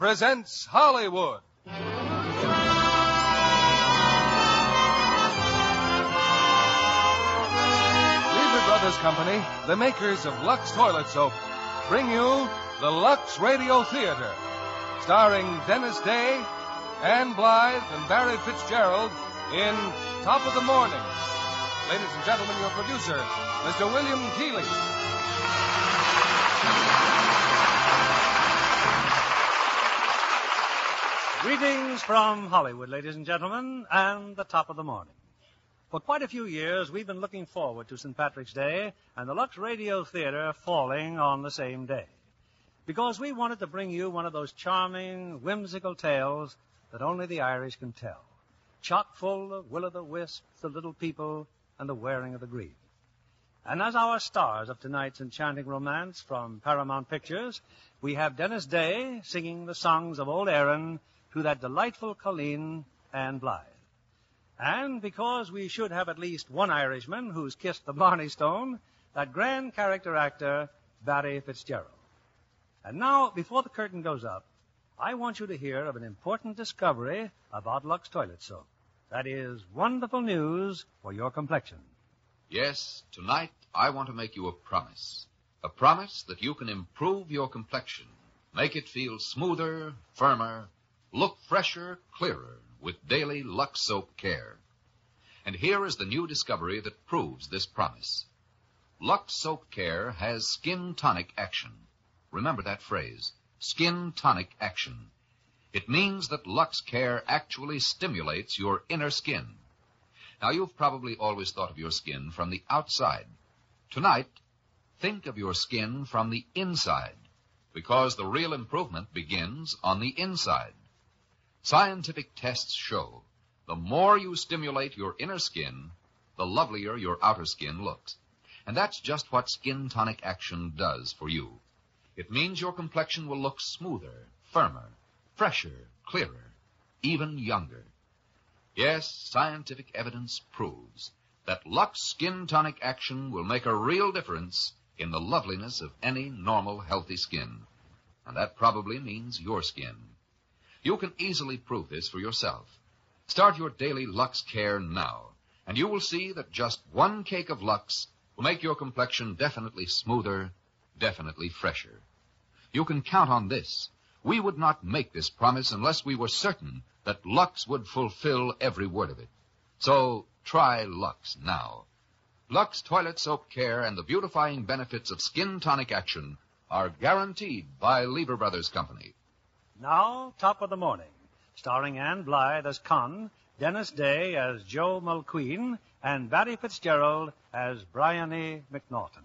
Presents Hollywood. Lever Brothers Company, the makers of Lux Toilet Soap, bring you the Lux Radio Theater, starring Dennis Day, Ann Blyth, and Barry Fitzgerald in Top of the Morning. Ladies and gentlemen, your producer, Mr. William Keighley. Greetings from Hollywood, ladies and gentlemen, and the top of the morning. For quite a few years, we've been looking forward to St. Patrick's Day and the Lux Radio Theater falling on the same day. Because we wanted to bring you one of those charming, whimsical tales that only the Irish can tell. Chock full of will o' the wisp, the little people, and the wearing of the green. And as our stars of tonight's enchanting romance from Paramount Pictures, we have Dennis Day singing the songs of Old Erin to that delightful Colleen Ann Blyth. And because we should have at least one Irishman who's kissed the Blarney Stone, that grand character actor, Barry Fitzgerald. And now, before the curtain goes up, I want you to hear of an important discovery about Lux Toilet Soap. That is wonderful news for your complexion. Yes, tonight I want to make you a promise. A promise that you can improve your complexion, make it feel smoother, firmer, look fresher, clearer with daily Lux Soap Care. And here is the new discovery that proves this promise. Lux Soap Care has skin tonic action. Remember that phrase, skin tonic action. It means that Lux Care actually stimulates your inner skin. Now, you've probably always thought of your skin from the outside. Tonight, think of your skin from the inside, because the real improvement begins on the inside. Scientific tests show the more you stimulate your inner skin, the lovelier your outer skin looks. And that's just what Skin Tonic Action does for you. It means your complexion will look smoother, firmer, fresher, clearer, even younger. Yes, scientific evidence proves that Lux Skin Tonic Action will make a real difference in the loveliness of any normal, healthy skin. And that probably means your skin. You can easily prove this for yourself. Start your daily Lux care now, and you will see that just one cake of Lux will make your complexion definitely smoother, definitely fresher. You can count on this. We would not make this promise unless we were certain that Lux would fulfill every word of it. So try Lux now. Lux Toilet Soap Care and the beautifying benefits of skin tonic action are guaranteed by Lever Brothers Company. Now, top of the morning, starring Ann Blyth as Con, Dennis Day as Joe Mulqueen, and Barry Fitzgerald as Bryony McNaughton.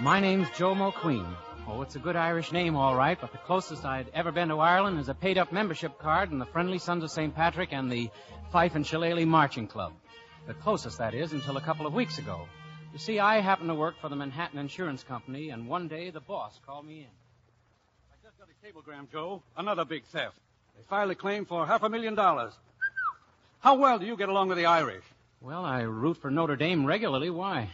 My name's Joe Mulqueen. Oh, it's a good Irish name, all right, but the closest I'd ever been to Ireland is a paid up membership card in the Friendly Sons of St. Patrick and the Fife and Shillelagh Marching Club. The closest, that is, until a couple of weeks ago. You see, I happen to work for the Manhattan Insurance Company, and one day the boss called me in. I just got a cablegram, Joe. Another big theft. They filed a claim for half a million dollars. How well do you get along with the Irish? Well, I root for Notre Dame regularly. Why?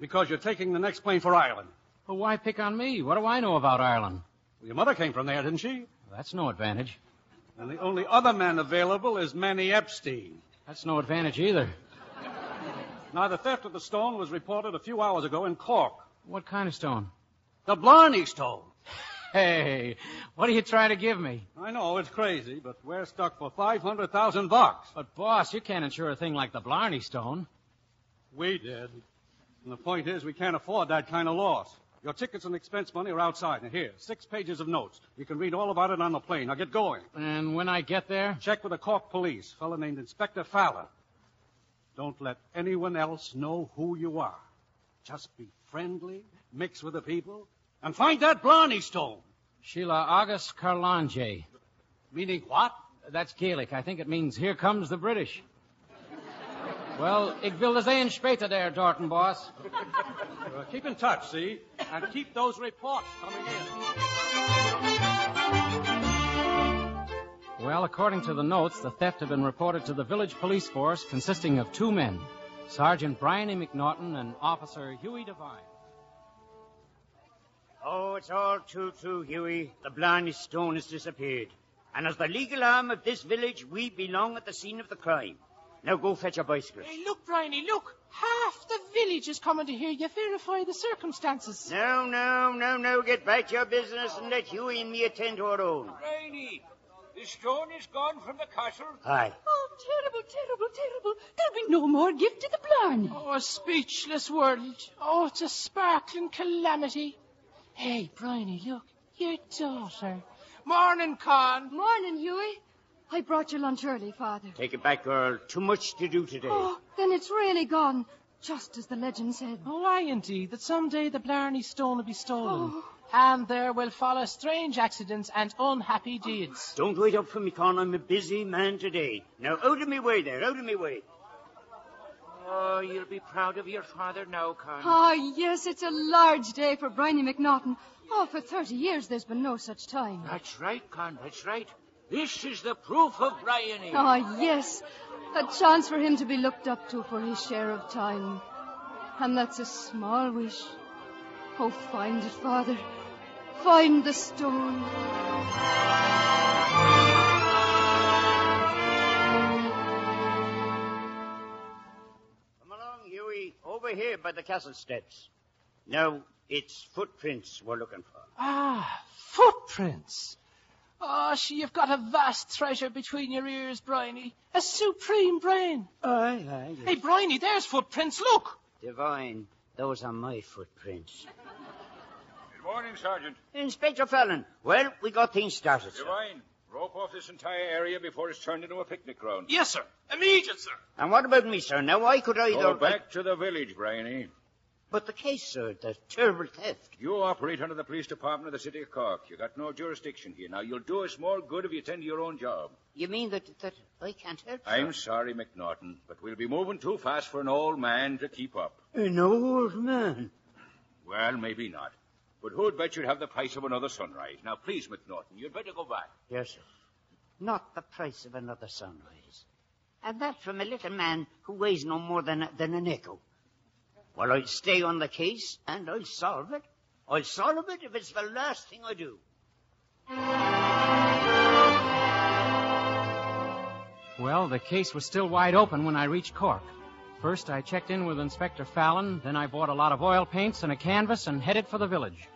Because you're taking the next plane for Ireland. Well, why pick on me? What do I know about Ireland? Well, your mother came from there, didn't she? Well, that's no advantage. And the only other man available is Manny Epstein. That's no advantage either. Now, the theft of the stone was reported a few hours ago in Cork. What kind of stone? The Blarney stone. Hey, what are you trying to give me? I know, it's crazy, but we're stuck for 500,000 bucks. But, boss, you can't insure a thing like the Blarney stone. We did. And the point is, we can't afford that kind of loss. Your tickets and expense money are outside. Now, here, six pages of notes. You can read all about it on the plane. Now, get going. And when I get there? Check with the Cork police. A fellow named Inspector Fallon. Don't let anyone else know who you are. Just be friendly, mix with the people, and find that Blarney stone. Sheila August Carlange. Meaning what? That's Gaelic. I think it means here comes the British. Well, ik wil de später there, Dorton, boss. Keep in touch, see? And keep those reports coming in. Well, according to the notes, the theft had been reported to the village police force consisting of two men, Sergeant Bryony McNaughton and Officer Huey Devine. Oh, it's all too true, Huey. The Blarney Stone has disappeared. And as the legal arm of this village, we belong at the scene of the crime. Now go fetch your bicycle. Hey, look, Bryony, look. Half the village is coming to hear you verify the circumstances. No, no, no, no. Get back to your business and let Huey and me attend to our own. Rainy, the stone is gone from the castle. Aye. Oh, terrible, terrible, terrible. There'll be no more gift to the Blarney. Oh, a speechless world. Oh, it's a sparkling calamity. Hey, Bryony, look. Your daughter. Morning, Con. Morning, Huey. I brought your lunch early, Father. Take it back, girl. Too much to do today. Oh, then it's really gone, just as the legend said. Oh, aye, indeed, that someday the Blarney Stone will be stolen. Oh. And there will follow strange accidents and unhappy deeds. Don't wait up for me, Con. I'm a busy man today. Now, out of me way there, out of me way. Oh, you'll be proud of your father now, Con. Oh, yes, it's a large day for Bryony McNaughton. Oh, for 30 years there's been no such time. That's right, Con, that's right. This is the proof of Bryony. Oh, yes. A chance for him to be looked up to for his share of time. And that's a small wish. Oh, find it, Father. Find the stone. Come along, Huey. Over here by the castle steps. No, it's footprints we're looking for. Ah, footprints. Oh, she, you've got a vast treasure between your ears, Bryony. A supreme brain. Aye, aye. Hey, Bryony, there's footprints. Look. Devine, those are my footprints. Good morning, Sergeant. Inspector Fallon, well, we got things started, sir. Devine, rope off this entire area before it's turned into a picnic ground. Yes, sir. Immediate, sir. And what about me, sir? Now, I could either... Go back to the village, Bryony. But the case, sir, the terrible theft. You operate under the police department of the city of Cork. You got no jurisdiction here. Now, you'll do us more good if you tend to your own job. You mean that, that I can't help, sir? I'm sorry, McNaughton, but we'll be moving too fast for an old man to keep up. An old man? Well, maybe not. But who'd bet you'd have the price of another sunrise? Now, please, McNaughton, you'd better go back. Yes, sir. Not the price of another sunrise. And that from a little man who weighs no more than, a, than an echo. Well, I'll stay on the case, and I'll solve it. I'll solve it if it's the last thing I do. Well, the case was still wide open when I reached Cork. First, I checked in with Inspector Fallon, then I bought a lot of oil paints and a canvas and headed for the village.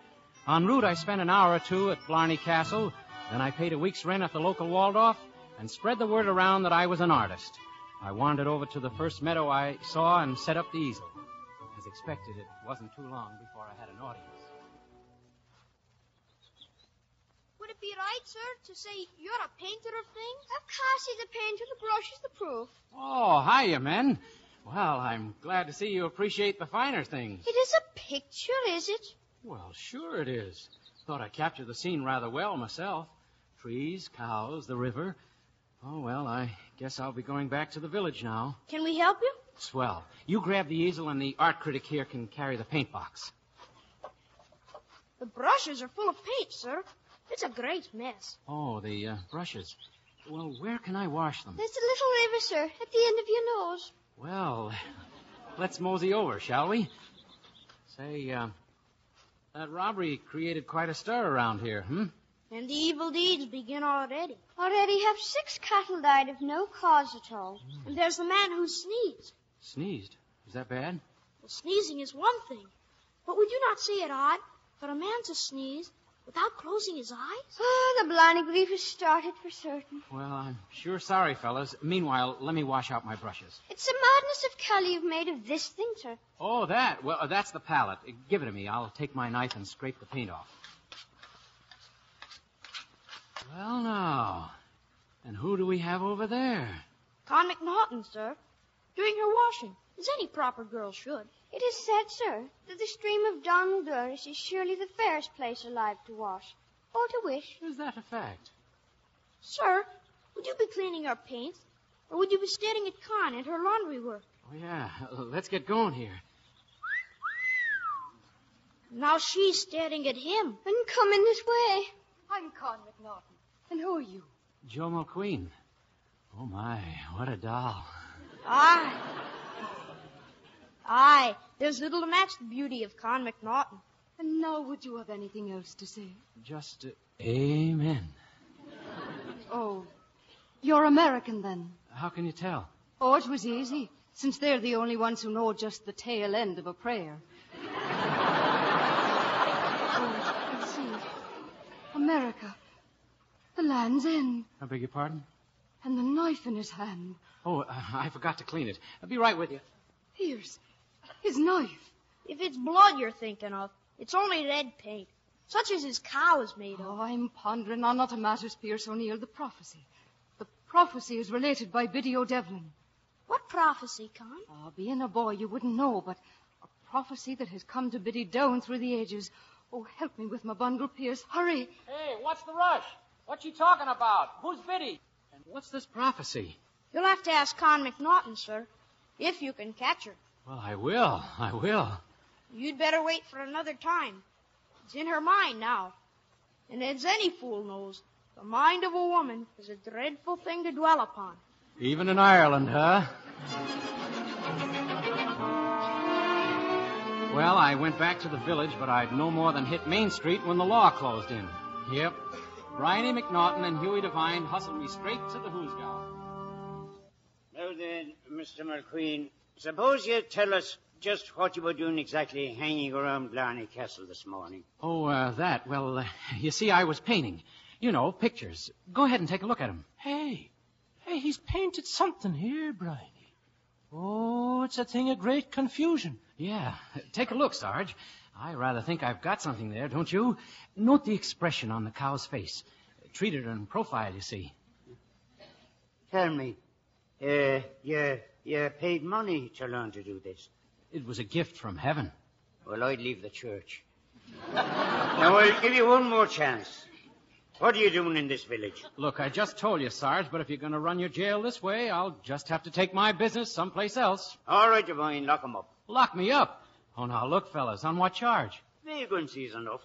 En route, I spent an hour or two at Blarney Castle, then I paid a week's rent at the local Waldorf and spread the word around that I was an artist. I wandered over to the first meadow I saw and set up the easel. As expected, it wasn't too long before I had an audience. Would it be right, sir, to say you're a painter of things? Of course he's a painter. The brush is the proof. Oh, hiya, men. Well, I'm glad to see you appreciate the finer things. It is a picture, is it? Well, sure it is. Thought I captured the scene rather well myself. Trees, cows, the river. Oh, well, I guess I'll be going back to the village now. Can we help you? Swell. You grab the easel, and the art critic here can carry the paint box. The brushes are full of paint, sir. It's a great mess. Oh, the uh, brushes. Well, where can I wash them? There's a little river, sir, at the end of your nose. Well, let's mosey over, shall we? Say, uh, that robbery created quite a stir around here, hmm? And the evil deeds begin already. Already have six cattle died of no cause at all. And there's the man who sneezed. Sneezed? Is that bad? Well, sneezing is one thing. But we do not see it odd for a man to sneeze without closing his eyes? Oh, the blarney grief has started for certain. Well, I'm sure sorry, fellas. Meanwhile, let me wash out my brushes. It's the madness of Kelly you've made of this thing, sir. Oh, that. Well, uh, that's the palette. Uh, Give it to me. I'll take my knife and scrape the paint off. Well, now. And who do we have over there? Con McNaughton, sir. Doing her washing, as any proper girl should. It is said, sir, that the stream of Donald Doris is surely the fairest place alive to wash, or to wish. Is that a fact? Sir, would you be cleaning her paints, Or would you be staring at Con and her laundry work? Oh, yeah. Let's get going here. Now she's staring at him. And coming this way. I'm Con McNaughton. And who are you? Joe Mulqueen. Oh, my. What a doll. Aye. Aye. There's little to match the beauty of Con McNaughton. And now would you have anything else to say? Just uh, amen. Oh, you're American then? How can you tell? Oh, it was easy, since they're the only ones who know just the tail end of a prayer. oh, let's see. America. The land's end. I beg your pardon? And the knife in his hand. Oh, uh, I forgot to clean it. I'll be right with you. Here's his knife. If it's blood you're thinking of, it's only red paint, such as his cow is made of. Oh, I'm pondering on other matters, Pierce O'Neill. The prophecy. The prophecy is related by Biddy O'Devlin. What prophecy, Con? Oh, being a boy, you wouldn't know, but a prophecy that has come to Biddy down through the ages. Oh, help me with my bundle, Pierce. Hurry. Hey, what's the rush? What you talking about? Who's Biddy? And what's this prophecy? You'll have to ask Con McNaughton, sir, if you can catch her. Well, I will. I will. You'd better wait for another time. It's in her mind now. And as any fool knows, the mind of a woman is a dreadful thing to dwell upon. Even in Ireland, huh? Well, I went back to the village, but I'd no more than hit Main Street when the law closed in. Yep. Bryony McNaughton and Huey Devine hustled me straight to the Hoosgow. Now then, Mr. McQueen, suppose you tell us just what you were doing exactly hanging around Blarney Castle this morning. Oh, uh, that. Well, uh, you see, I was painting. You know, pictures. Go ahead and take a look at them. Hey, hey, he's painted something here, Bryony. Oh, it's a thing of great confusion. Yeah. Take a look, Sarge. I rather think I've got something there, don't you? Note the expression on the cow's face. Treated her in profile, you see. Tell me, uh, you, you paid money to learn to do this? It was a gift from heaven. Well, I'd leave the church. now, I'll give you one more chance. What are you doing in this village? Look, I just told you, Sarge, but if you're going to run your jail this way, I'll just have to take my business someplace else. All right, Devine, lock 'em up. Lock me up. Oh, now look, fellas, on what charge? Vagrancy is enough.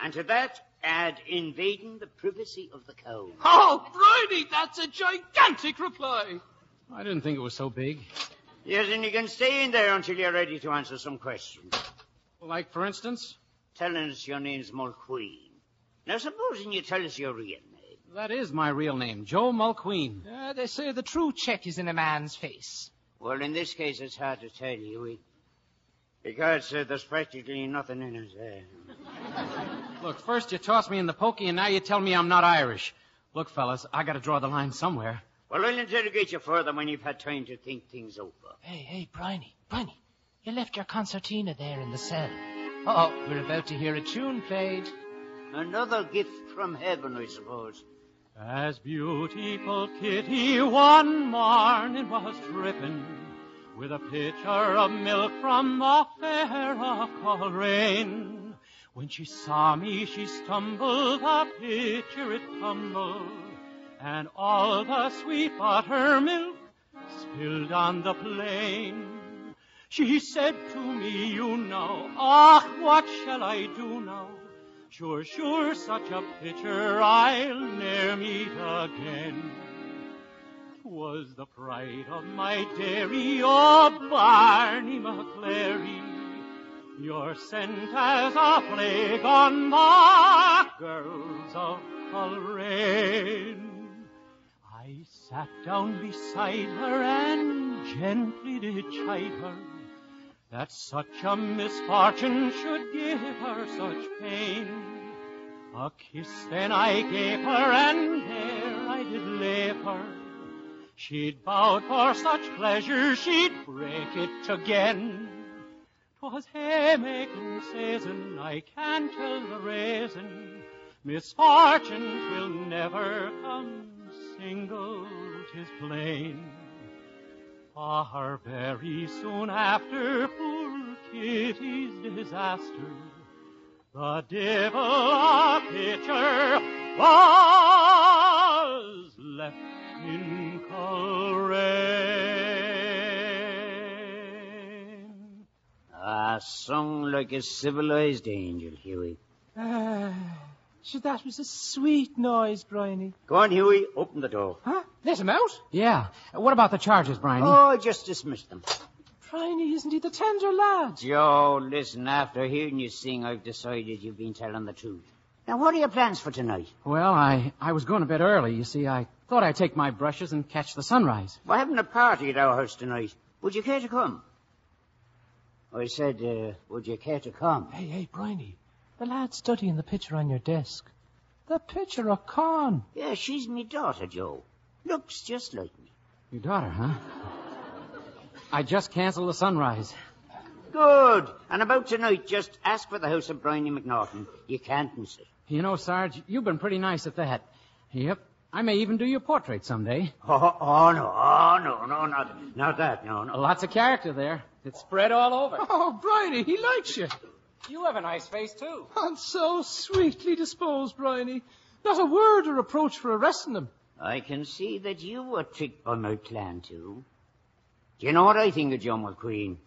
And to that, add invading the privacy of the cow. Oh, Bryony, that's a gigantic reply. I didn't think it was so big. Yes, and you can stay in there until you're ready to answer some questions. Like, for instance? Telling us your name's Mulqueen. Now, supposing you tell us your real name. That is my real name, Joe Mulqueen. Uh, they say the true check is in a man's face. Well, in this case, it's hard to tell you. We, because uh, there's practically nothing in it. Uh, Look, first you toss me in the pokey, and now you tell me I'm not Irish. Look, fellas, I gotta draw the line somewhere. Well, I'll interrogate you further when you've had time to think things over. Hey, hey, Bryony, Bryony, you left your concertina there in the cell. Oh, we're about to hear a tune played. Another gift from heaven, I suppose. As beautiful Kitty one morning was dripping with a pitcher of milk from the fair of Coleraine. When she saw me, she stumbled, the pitcher it tumbled, and all the sweet buttermilk spilled on the plain. She said to me, you know, ah, what shall I do now? Sure, sure, such a picture I'll ne'er meet again. 'Twas the pride of my dairy, oh, Barney McClary. Your scent as a plague on the girls of Coleraine. Sat down beside her and gently did chide her that such a misfortune should give her such pain. A kiss then I gave her and there I did leave her. She'd bowed for such pleasure she'd break it again. 'Twas haymaking season, I can't tell the reason. Misfortune will never come single, 'tis plain. For very soon after poor Kitty's disaster, the devil a pitcher was left in Coleraine. Ah, sung like a civilized angel, Huey. So that was a sweet noise, Bryony. Go on, Huey, open the door. Huh? Let him out? Yeah. What about the charges, Bryony? Oh, I just dismiss them. Bryony, isn't he the tender lad? Joe, listen, after hearing you sing, I've decided you've been telling the truth. Now, what are your plans for tonight? Well, I, I was going to bed early. You see, I thought I'd take my brushes and catch the sunrise. We're having a party at our house tonight. Would you care to come? I said, uh, would you care to come? Hey, hey, Bryony. The lad's studying the picture on your desk. The picture of Con. Yeah, she's me daughter, Joe. Looks just like me. Your daughter, huh? I just canceled the sunrise. Good. And about tonight, just ask for the house of Bryony McNaughton. You can't miss it. You know, Sarge, you've been pretty nice at that. Yep. I may even do your portrait someday. Oh, oh no, oh no, no, not, not that, no, no. Lots of character there. It's spread all over. Oh, Bryony, he likes you. You have a nice face, too. And so sweetly disposed, Bryony. Not a word or reproach for arresting him. I can see that you were tricked by my plan, too. Do you know what I think of John McQueen?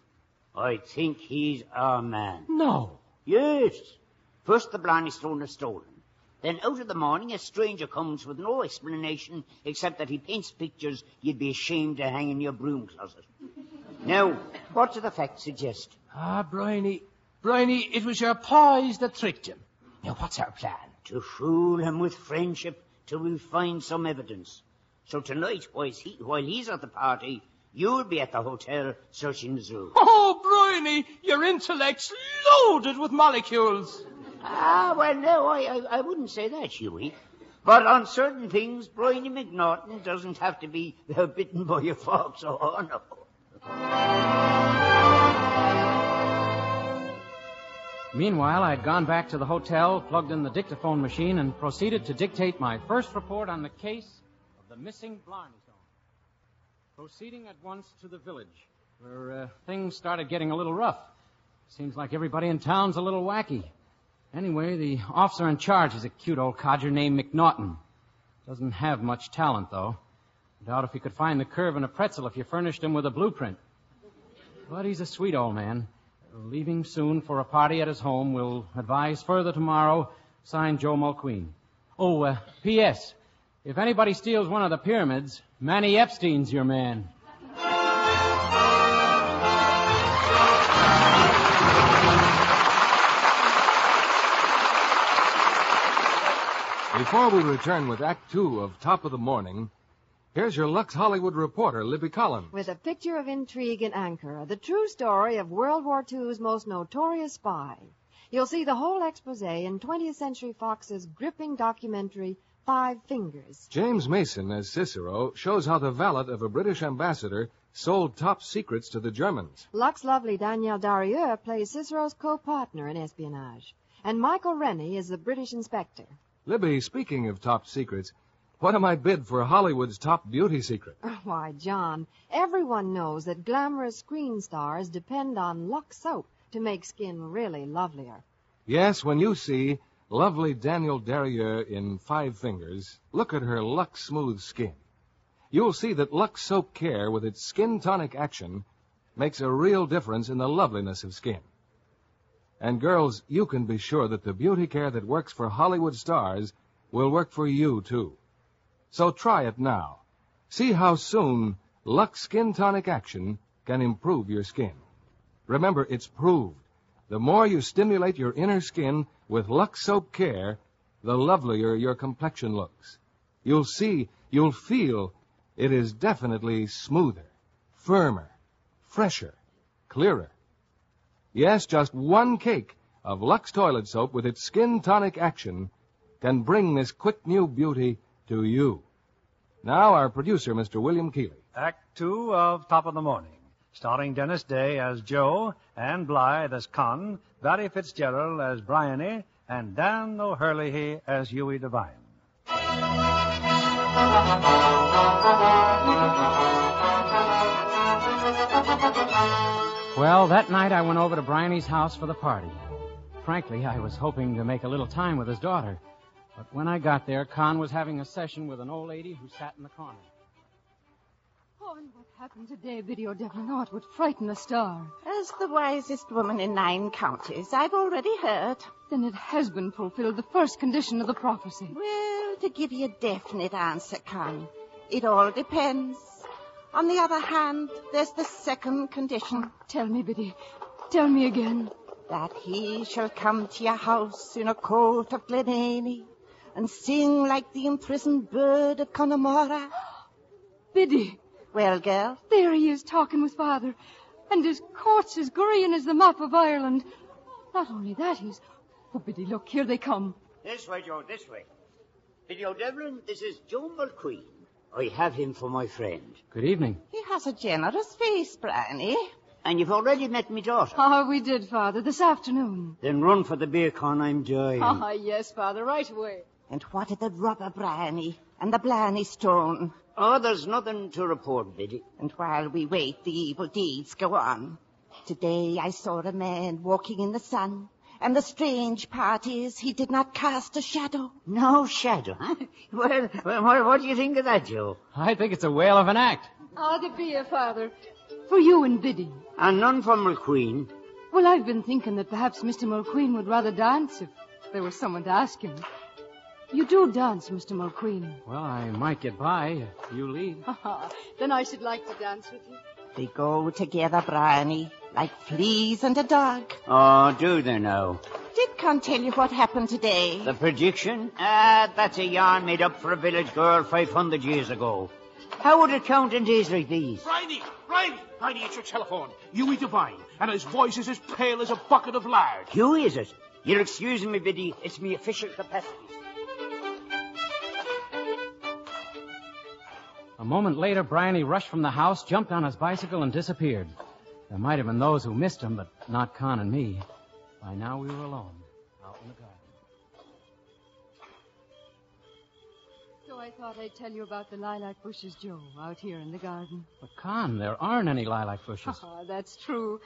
I think he's our man. No. Yes. First the Blarney Stone is stolen. Then out of the morning a stranger comes with no explanation except that he paints pictures you'd be ashamed to hang in your broom closet. Now, what do the facts suggest? Ah, Bryony, Bryony, it was your pies that tricked him. Now, what's our plan? To fool him with friendship till we find some evidence. So tonight, while, he, while he's at the party, you'll be at the hotel searching the zoo. Oh, Bryony, your intellect's loaded with molecules. Ah, well, no, I, I, I wouldn't say that, Huey. But on certain things, Bryony McNaughton doesn't have to be bitten by a fox. or Oh, no. Meanwhile, I'd gone back to the hotel, plugged in the dictaphone machine, and proceeded to dictate my first report on the case of the missing Blarney Stone. Proceeding at once to the village, where uh, things started getting a little rough. Seems like everybody in town's a little wacky. Anyway, the officer in charge is a cute old codger named McNaughton. Doesn't have much talent, though. Doubt if he could find the curve in a pretzel if you furnished him with a blueprint. But he's a sweet old man. Leaving soon for a party at his home. We'll advise further tomorrow. Signed Joe Mulqueen. Oh, uh, P.S. If anybody steals one of the pyramids, Manny Epstein's your man. Before we return with Act Two of Top of the Morning, here's your Lux Hollywood reporter, Libby Collins. With a picture of intrigue in Ankara, the true story of World War II's most notorious spy. You'll see the whole expose in 20th Century Fox's gripping documentary, Five Fingers. James Mason, as Cicero, shows how the valet of a British ambassador sold top secrets to the Germans. Lux lovely Danielle Darrieux plays Cicero's co-partner in espionage. And Michael Rennie is the British inspector. Libby, speaking of top secrets, what am I bid for Hollywood's top beauty secret? Why, John, everyone knows that glamorous screen stars depend on Lux soap to make skin really lovelier. Yes, when you see lovely Danielle Darrieux in Five Fingers, look at her Lux smooth skin. you'll see that Lux Soap Care, with its skin tonic action, makes a real difference in the loveliness of skin. And girls, you can be sure that the beauty care that works for Hollywood stars will work for you, too. So try it now. See how soon Lux Skin Tonic Action can improve your skin. Remember, it's proved. The more you stimulate your inner skin with Lux Soap Care, the lovelier your complexion looks. You'll see, you'll feel it is definitely smoother, firmer, fresher, clearer. Yes, just one cake of Lux toilet soap with its skin tonic action can bring this quick new beauty to you. Now, our producer, Mr. William Keighley. Act two of Top of the Morning, starring Dennis Day as Joe, Ann Blyth as Con, Barry Fitzgerald as Bryony, and Dan O'Herlihy as Huey Devine. Well, that night I went over to Bryony's house for the party. Frankly, I was hoping to make a little time with his daughter. But when I got there, Con was having a session with an old lady who sat in the corner. Oh, and what happened today, Biddy O'Devlin? It would frighten a star. As the wisest woman in nine counties, I've already heard. Then it has been fulfilled, the first condition of the prophecy. Well, to give you a definite answer, Con, it all depends. On the other hand, there's the second condition. Tell me, Biddy. Tell me again. That he shall come to your house in a coat of Glenany and sing like the imprisoned bird of Connemara. Biddy. Well, girl? There he is talking with father. And his coat's as green as the map of Ireland. Not only that, he's... Oh, Biddy, look, here they come. This way, Joe, this way. Biddy O'Devlin, this is Joe Mulqueen. I have him for my friend. Good evening. He has a generous face, Bryony. And you've already met me daughter. Oh, we did, Father, this afternoon. Then run for the beer con, I'm dying. Ah, yes, Father, right away. And what of the rubber Bryony and the Blarney stone? Oh, there's nothing to report, Biddy. And while we wait, the evil deeds go on. Today I saw a man walking in the sun, and the strange part is he did not cast a shadow. No shadow, huh? well, well what, what do you think of that, Joe? I think it's a whale of an act. Ah, the beer, Father. For you and Biddy. And none for Mulqueen. Well, I've been thinking that perhaps Mr. Mulqueen would rather dance if there was someone to ask him. You do dance, Mr. Mulqueen. Well, I might get by if you lead. then I should like to dance with you. They go together, Bryony, like fleas and a dog. Oh, do they now? Dick can't tell you what happened today? The prediction? Ah, that's a yarn made up for a village girl 500 years ago. How would it count in days like these? Bryony! Bryony! Bryony, it's your telephone. Huey Devine. And his voice is as pale as a bucket of lard. Huey, is it? You're excusing me, Biddy. It's me official capacity. A moment later, Bryony rushed from the house, jumped on his bicycle, and disappeared. There might have been those who missed him, but not Con and me. By now we were alone, out in the garden. So I thought I'd tell you about the lilac bushes, Joe, out here in the garden. But, Con, there aren't any lilac bushes. Ah, that's true.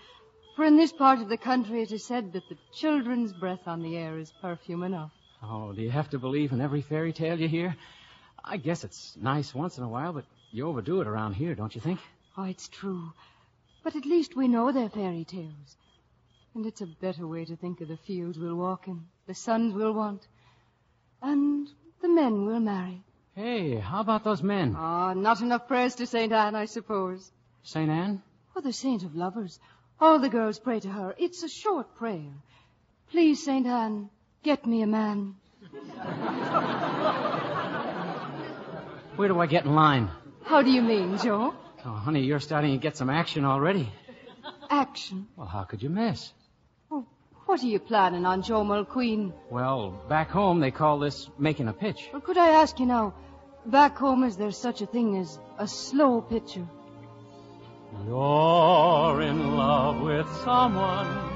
For in this part of the country it is said that the children's breath on the air is perfume enough. Oh, do you have to believe in every fairy tale you hear? I guess it's nice once in a while, but you overdo it around here, don't you think? Oh, it's true. But at least we know they're fairy tales. And it's a better way to think of the fields we'll walk in, the sons we'll want, and the men we'll marry. Hey, how about those men? Ah, not enough prayers to St. Anne, I suppose. St. Anne? Oh, the saint of lovers. All the girls pray to her. It's a short prayer. Please, St. Anne, get me a man. Where do I get in line? How do you mean, Joe? Oh, honey, you're starting to get some action already. Action? Well, how could you miss? Oh, what are you planning on, Joe Mulqueen? Well, back home they call this making a pitch. Well, could I ask you now, back home is there such a thing as a slow pitcher? You're in love with someone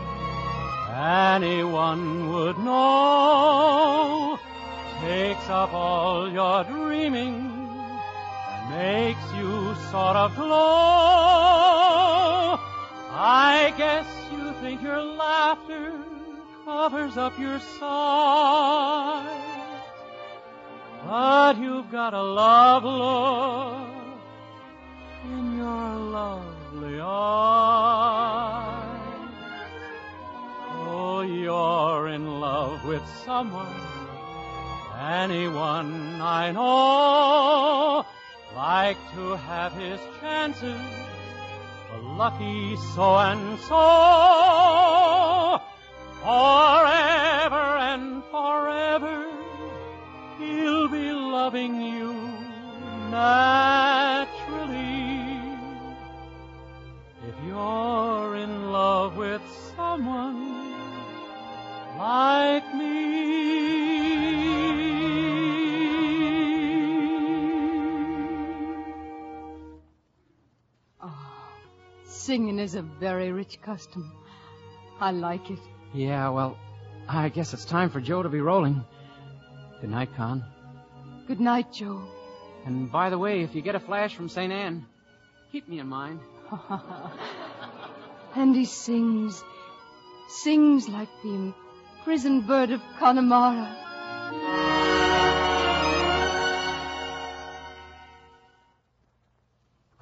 anyone would know. Takes up all your dreaming and makes you sort of glow. I guess you think your laughter covers up your sighs. But you've got a love look in your lovely eyes. Oh, you're in love with someone, anyone I know, like to have his chances, the lucky so and so, forever and forever, he'll be loving you naturally. If you're in love with someone like me. Singing is a very rich custom. I like it. Yeah, well, I guess it's time for Joe to be rolling. Good night, Con. Good night, Joe. And by the way, if you get a flash from St. Anne, keep me in mind. And he sings, sings like the imprisoned bird of Connemara.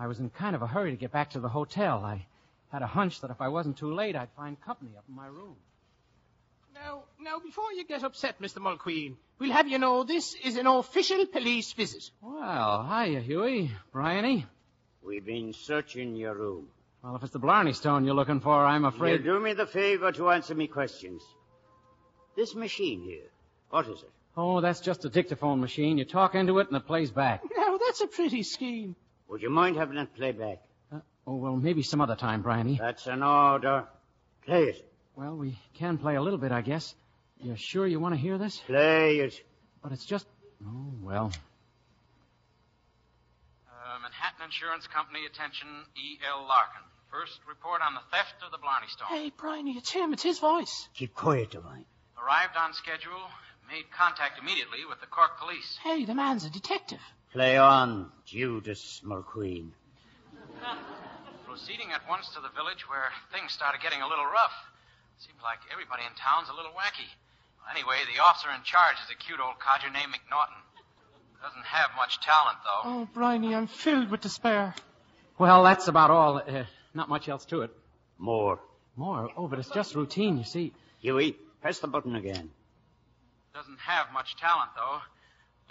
I was in kind of a hurry to get back to the hotel. I had a hunch that if I wasn't too late, I'd find company up in my room. Now, now, before you get upset, Mr. Mulqueen, we'll have you know this is an official police visit. Well, hiya, Huey. Bryony. We've been searching your room. Well, if it's the Blarney Stone you're looking for, I'm afraid. You'll do me the favor to answer me questions. This machine here, what is it? Oh, that's just a dictaphone machine. You talk into it and it plays back. Now, that's a pretty scheme. Would you mind having it play back? Oh, well, maybe some other time, Bryony. That's an order. Play it. Well, we can play a little bit, I guess. You're sure you want to hear this? Play it. But it's just. Oh, well. Uh, Manhattan Insurance Company, attention, E.L. Larkin. First report on the theft of the Blarney Stone. Hey, Bryony, it's him. It's his voice. Keep quiet, Devine. Arrived on schedule, made contact immediately with the Cork police. Hey, the man's a detective. Play on, Judas Mulqueen. Proceeding at once to the village where things started getting a little rough. Seems like everybody in town's a little wacky. Anyway, the officer in charge is a cute old codger named McNaughton. Doesn't have much talent, though. Oh, Bryony, I'm filled with despair. Well, that's about all. Uh, not much else to it. More. More? Oh, but it's just routine, you see. Huey, press the button again. Doesn't have much talent, though.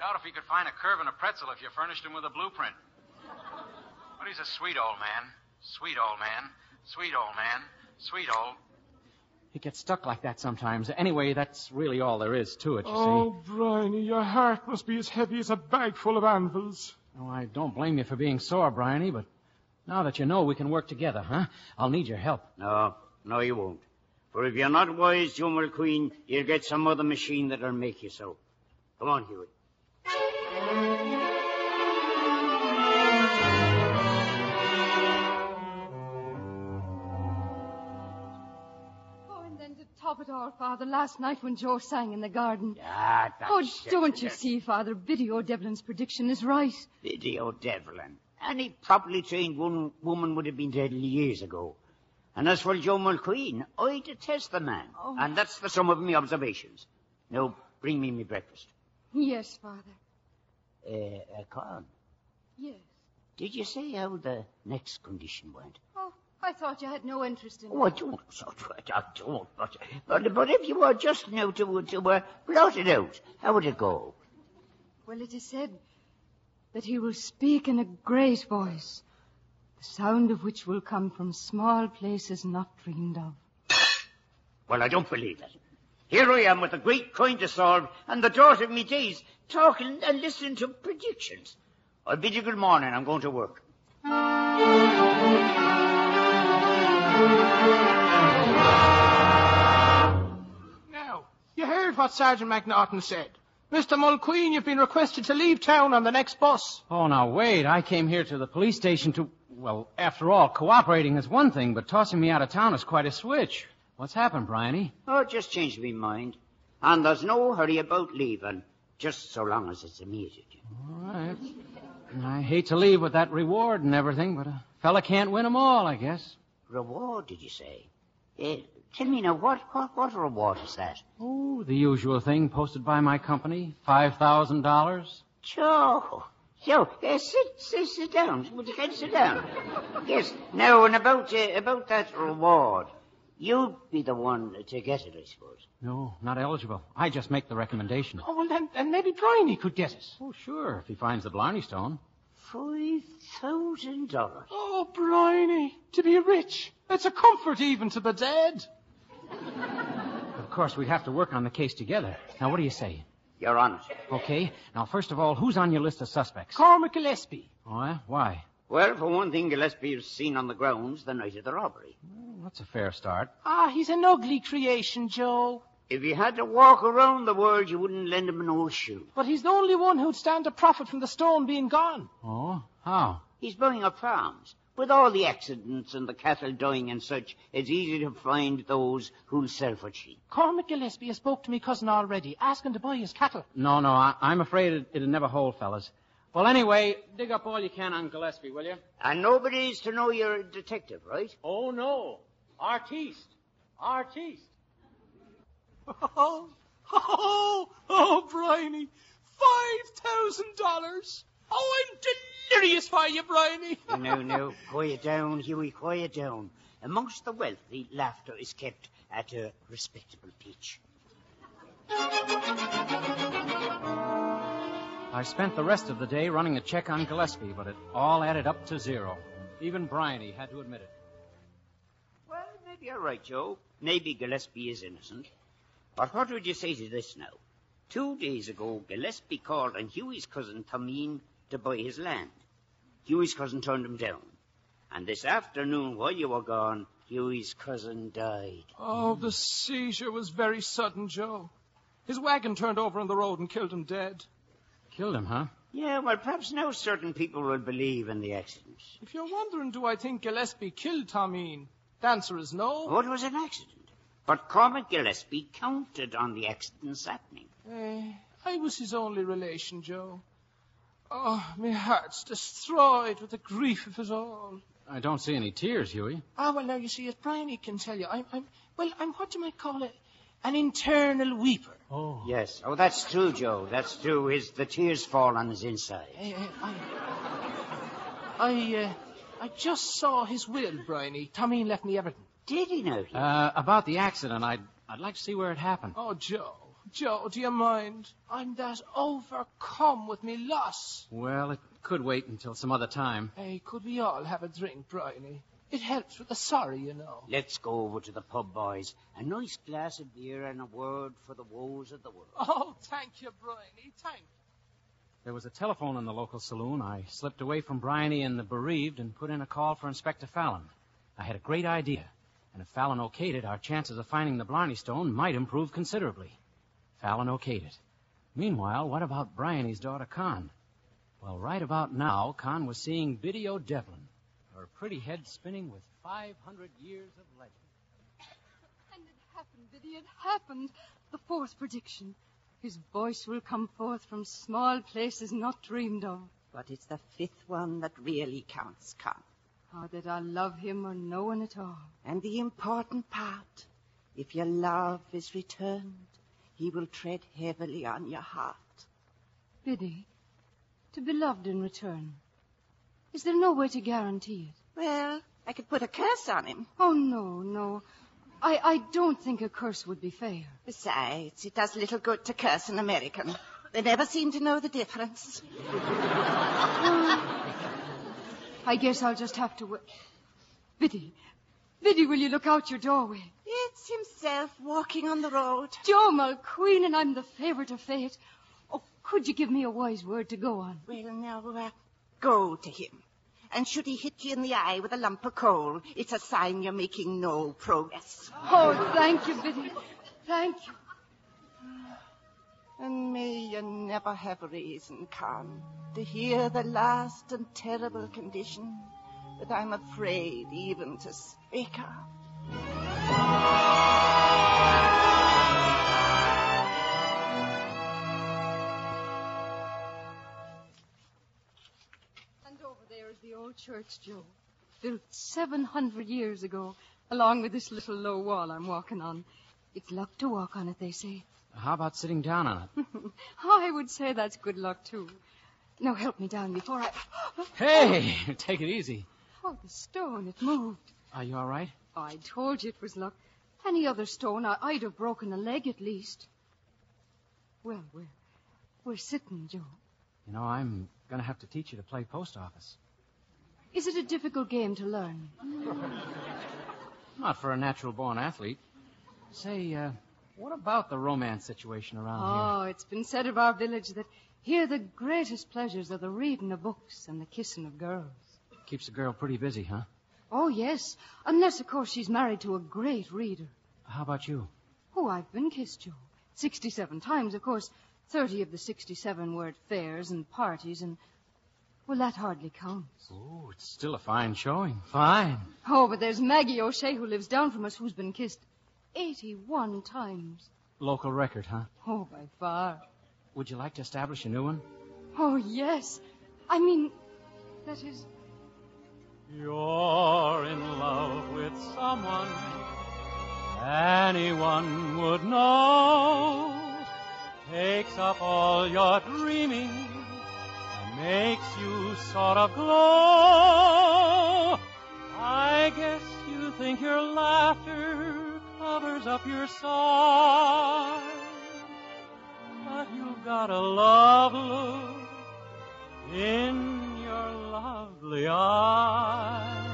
Doubt if he could find a curve in a pretzel if you furnished him with a blueprint. But he's a sweet old man. Sweet old man. Sweet old man. Sweet old. He gets stuck like that sometimes. Anyway, that's really all there is to it, you see. Oh, Bryony, your heart must be as heavy as a bag full of anvils. Oh, I don't blame you for being sore, Bryony, but now that you know we can work together, huh? I'll need your help. No, no, you won't. For if you're not wise, Joe Mulqueen, you'll get some other machine that'll make you so. Come on, Huey. It all, Father, last night when Joe sang in the garden. Ah, that's Oh, don't you see, Father? Biddy O'Devlin's prediction is right. Biddy O'Devlin. Any properly trained one, woman would have been dead years ago. And as for Joe Mulqueen, I detest the man. Oh. And that's the sum of my observations. Now, bring me my breakfast. Yes, Father. Uh, uh, Con, Yes. did you say how the next condition went? Oh, I thought you had no interest in Oh, I don't, I don't, but, but, but if you were just now to, to uh, blot it out, how would it go? Well, it is said that he will speak in a great voice, the sound of which will come from small places not dreamed of. Well, I don't believe it. Here I am with a great coin to solve and the daughter of me days talking and listening to predictions. I bid you good morning. I'm going to work. Now, you heard what Sergeant McNaughton said. Mr. Mulqueen, you've been requested to leave town on the next bus. Oh, now wait. I came here to the police station to. Well, after all, cooperating is one thing, but tossing me out of town is quite a switch. What's happened, Bryony? Oh, just changed my mind. And there's no hurry about leaving, just so long as it's immediate. All right. I hate to leave with that reward and everything, but a fella can't win 'em all, I guess. Reward, did you say? Uh, tell me now, what, what, what reward is that? Oh, the usual thing posted by my company. $5,000. Joe, Joe, uh, sit, sit, sit down. Would you care to sit down? yes. Now, and about, uh, about that reward. You'd be the one to get it, I suppose. No, not eligible. I just make the recommendation. Oh, well, then, then maybe Bryony could get it. Oh, sure, if he finds the Blarney Stone. Five thousand dollars. Oh, Bryony, to be rich. It's a comfort even to the dead. Of course, we'd have to work on the case together. Now, what do you say? You're on it. Okay. Now, first of all, who's on your list of suspects? Cormac Gillespie. Oh, yeah? Why? Well, for one thing, Gillespie was seen on the grounds the night of the robbery. Well, that's a fair start. Ah, he's an ugly creation, Joe. If you had to walk around the world, you wouldn't lend him an horseshoe. But he's the only one who'd stand to profit from the stone being gone. Oh? How? He's buying up farms. With all the accidents and the cattle dying and such, it's easy to find those who'll sell for cheap. Cormac Gillespie has spoke to me cousin already, asking to buy his cattle. No, no, I, I'm afraid it, it'll never hold, fellas. Well, anyway, dig up all you can on Gillespie, will you? And nobody's to know you're a detective, right? Oh, no. Artiste. Artiste. Oh, oh, oh, Bryony. Five thousand dollars. Oh, I'm delirious for you, Bryony. no, no, quiet down, Huey, quiet down. Amongst the wealthy, laughter is kept at a respectable pitch. I spent the rest of the day running a check on Gillespie, but it all added up to zero. Even Bryony had to admit it. Well, maybe you're right, Joe. Maybe Gillespie is innocent. But what would you say to this now? Two days ago, Gillespie called on Huey's cousin Tomine to buy his land. Huey's cousin turned him down. And this afternoon, while you were gone, Huey's cousin died. Oh, the seizure was very sudden, Joe. His wagon turned over on the road and killed him dead. Killed him, huh? Yeah, well, perhaps now certain people will believe in the accident. If you're wondering, do I think Gillespie killed Tomine? The answer is no. What was an accident. But Cormac Gillespie counted on the accident's happening. Eh, I was his only relation, Joe. Oh, my heart's destroyed with the grief of it all. I don't see any tears, Huey. Ah, well, now you see, as Bryony can tell you, I'm, I'm, well, I'm what you might call it, an internal weeper. Oh. Yes. Oh, that's true, Joe. That's true. His the tears fall on his inside. Eh, eh, I, I, uh, I just saw his will, Bryony. Tomine left me everything. Did he now? Uh, about the accident, I'd, I'd like to see where it happened. Oh, Joe, Joe, do you mind? I'm that overcome with me loss. Well, it could wait until some other time. Hey, could we all have a drink, Bryony? It helps with the sorry, you know. Let's go over to the pub, boys. A nice glass of beer and a word for the woes of the world. Oh, thank you, Bryony. Thank you. There was a telephone in the local saloon. I slipped away from Bryony and the bereaved and put in a call for Inspector Fallon. I had a great idea, and if Fallon okayed it, our chances of finding the Blarney Stone might improve considerably. Fallon okayed it. Meanwhile, what about Bryony's daughter, Con? Well, right about now, Con was seeing Biddy O'Devlin, her pretty head spinning with 500 years of legend. And it happened, Biddy, it happened. The fourth prediction. His voice will come forth from small places not dreamed of. But it's the fifth one that really counts, Con. How that I love him or no one at all. And the important part, if your love is returned, he will tread heavily on your heart. Biddy, to be loved in return. Is there no way to guarantee it? Well, I could put a curse on him. Oh, no, no. I, I don't think a curse would be fair. Besides, it does little good to curse an American. They never seem to know the difference. I guess I'll just have to wait. Biddy, Biddy, will you look out your doorway? It's himself walking on the road. Joe Mulqueen, and I'm the favourite of fate. Oh, could you give me a wise word to go on? Well, now, uh, go to him. And should he hit you in the eye with a lump of coal, it's a sign you're making no progress. Oh, thank you, Biddy. Thank you. And may you never have reason, Con, to hear the last and terrible condition that I'm afraid even to speak of. And over there is the old church, Joe. Built 700 years ago, along with this little low wall I'm walking on. It's luck to walk on it, they say. How about sitting down on it? I would say that's good luck, too. Now help me down before I. Hey, take it easy. Oh, the stone, it moved. Are you all right? I told you it was luck. Any other stone, I- I'd have broken a leg at least. Well, we're, we're sitting, Joe. You know, I'm going to have to teach you to play post office. Is it a difficult game to learn? Not for a natural born athlete. Say, uh, what about the romance situation around here? Oh, it's been said of our village that here the greatest pleasures are the reading of books and the kissing of girls. Keeps a girl pretty busy, huh? Oh, yes. Unless, of course, she's married to a great reader. How about you? Oh, I've been kissed, Joe. Sixty-seven times, of course. Thirty of the sixty-seven were at fairs and parties, and... Well, that hardly counts. Oh, it's still a fine showing. Fine. Oh, but there's Maggie O'Shea who lives down from us who's been kissed eighty-one times. Local record, huh? Oh, by far. Would you like to establish a new one? Oh, yes. I mean, that is... You're in love with someone anyone would know. Takes up all your dreaming and makes you sort of glow. I guess you think your laughter covers up your sighs. But you've got a love look in your lovely eyes.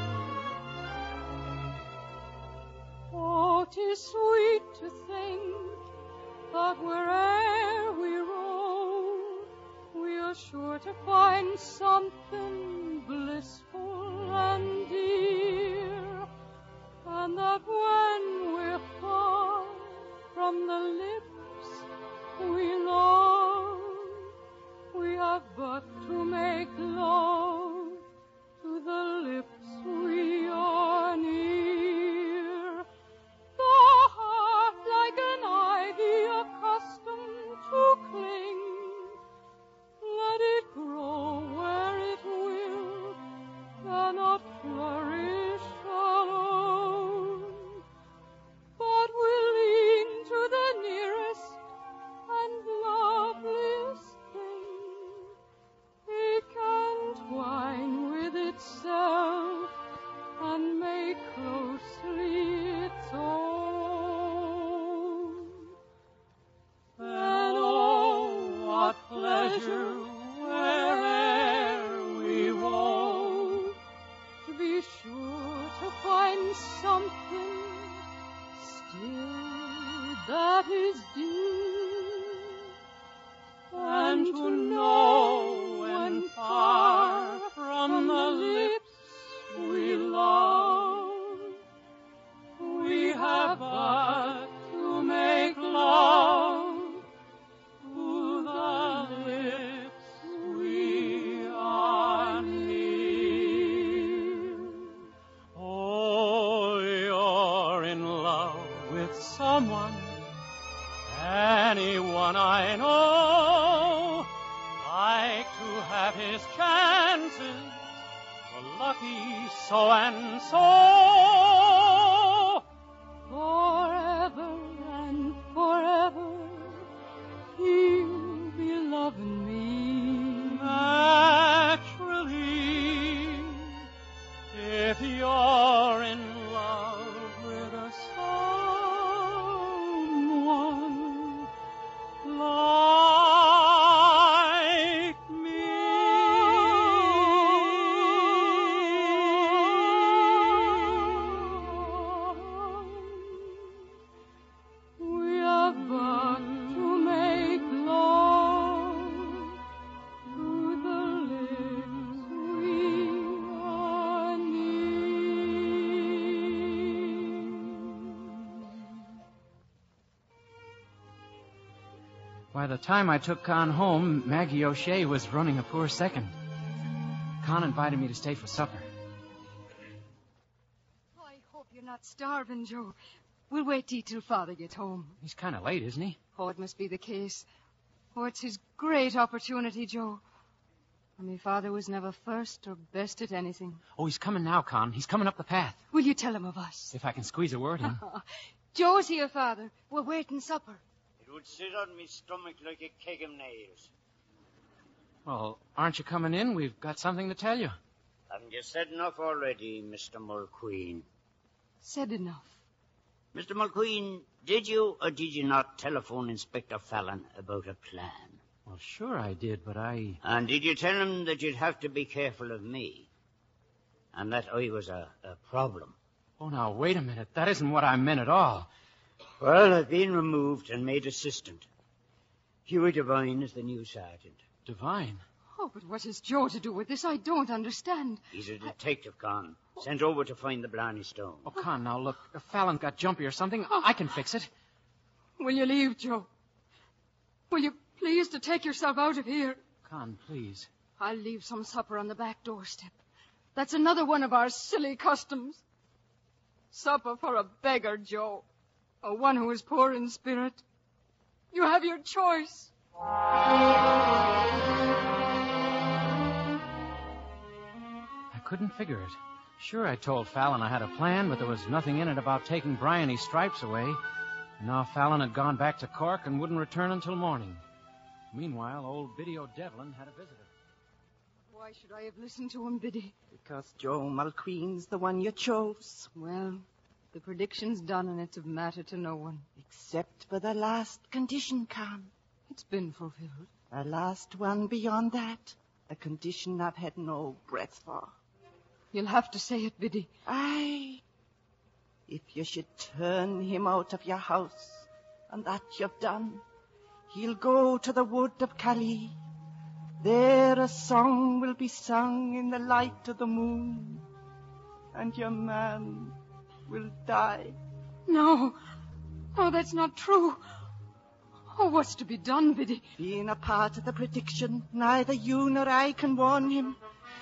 Oh, 'tis sweet to think that where'er we roam, we are sure to find something blissful and dear, and that when we're far from the lips we love, By the time I took Con home, Maggie O'Shea was running a poor second. Con invited me to stay for supper. I hope you're not starving, Joe. We'll wait till Father gets home. He's kind of late, isn't he? Oh, it must be the case. Oh, it's his great opportunity, Joe. And my father was never first or best at anything. Oh, he's coming now, Con. He's coming up the path. Will you tell him of us? If I can squeeze a word in. Joe's here, Father. We're waiting supper. It would sit on me stomach like a keg of nails. Well, aren't you coming in? We've got something to tell you. Haven't you said enough already, Mr. Mulqueen? Said enough. Mr. Mulqueen, did you or did you not telephone Inspector Fallon about a plan? Well, sure I did, but I. And did you tell him that you'd have to be careful of me? And that I was a, a problem? Oh, now, wait a minute. That isn't what I meant at all. Well, I've been removed and made assistant. Huey Devine is the new sergeant. Devine? Oh, but what has Joe to do with this? I don't understand. He's a detective, Con. Sent over to find the Blarney Stone. Oh, Con, now look. If Fallon got jumpy or something, oh. I can fix it. Will you leave, Joe? Will you please to take yourself out of here? Con, please. I'll leave some supper on the back doorstep. That's another one of our silly customs. Supper for a beggar, Joe. Or one who is poor in spirit. You have your choice. I couldn't figure it. Sure, I told Fallon I had a plan, but there was nothing in it about taking Bryony's stripes away. Now Fallon had gone back to Cork and wouldn't return until morning. Meanwhile, old Biddy O'Devlin had a visitor. Why should I have listened to him, Biddy? Because Joe Mulqueen's the one you chose. Well, the prediction's done and it's of matter to no one. Except for the last condition, Con. It's been fulfilled. The last one beyond that. A condition I've had no breath for. You'll have to say it, Biddy. Aye. If you should turn him out of your house, and that you've done, he'll go to the wood of Cali. There a song will be sung in the light of the moon, and your man will die. No. No, that's not true. Oh, what's to be done, Biddy? Being a part of the prediction, neither you nor I can warn him.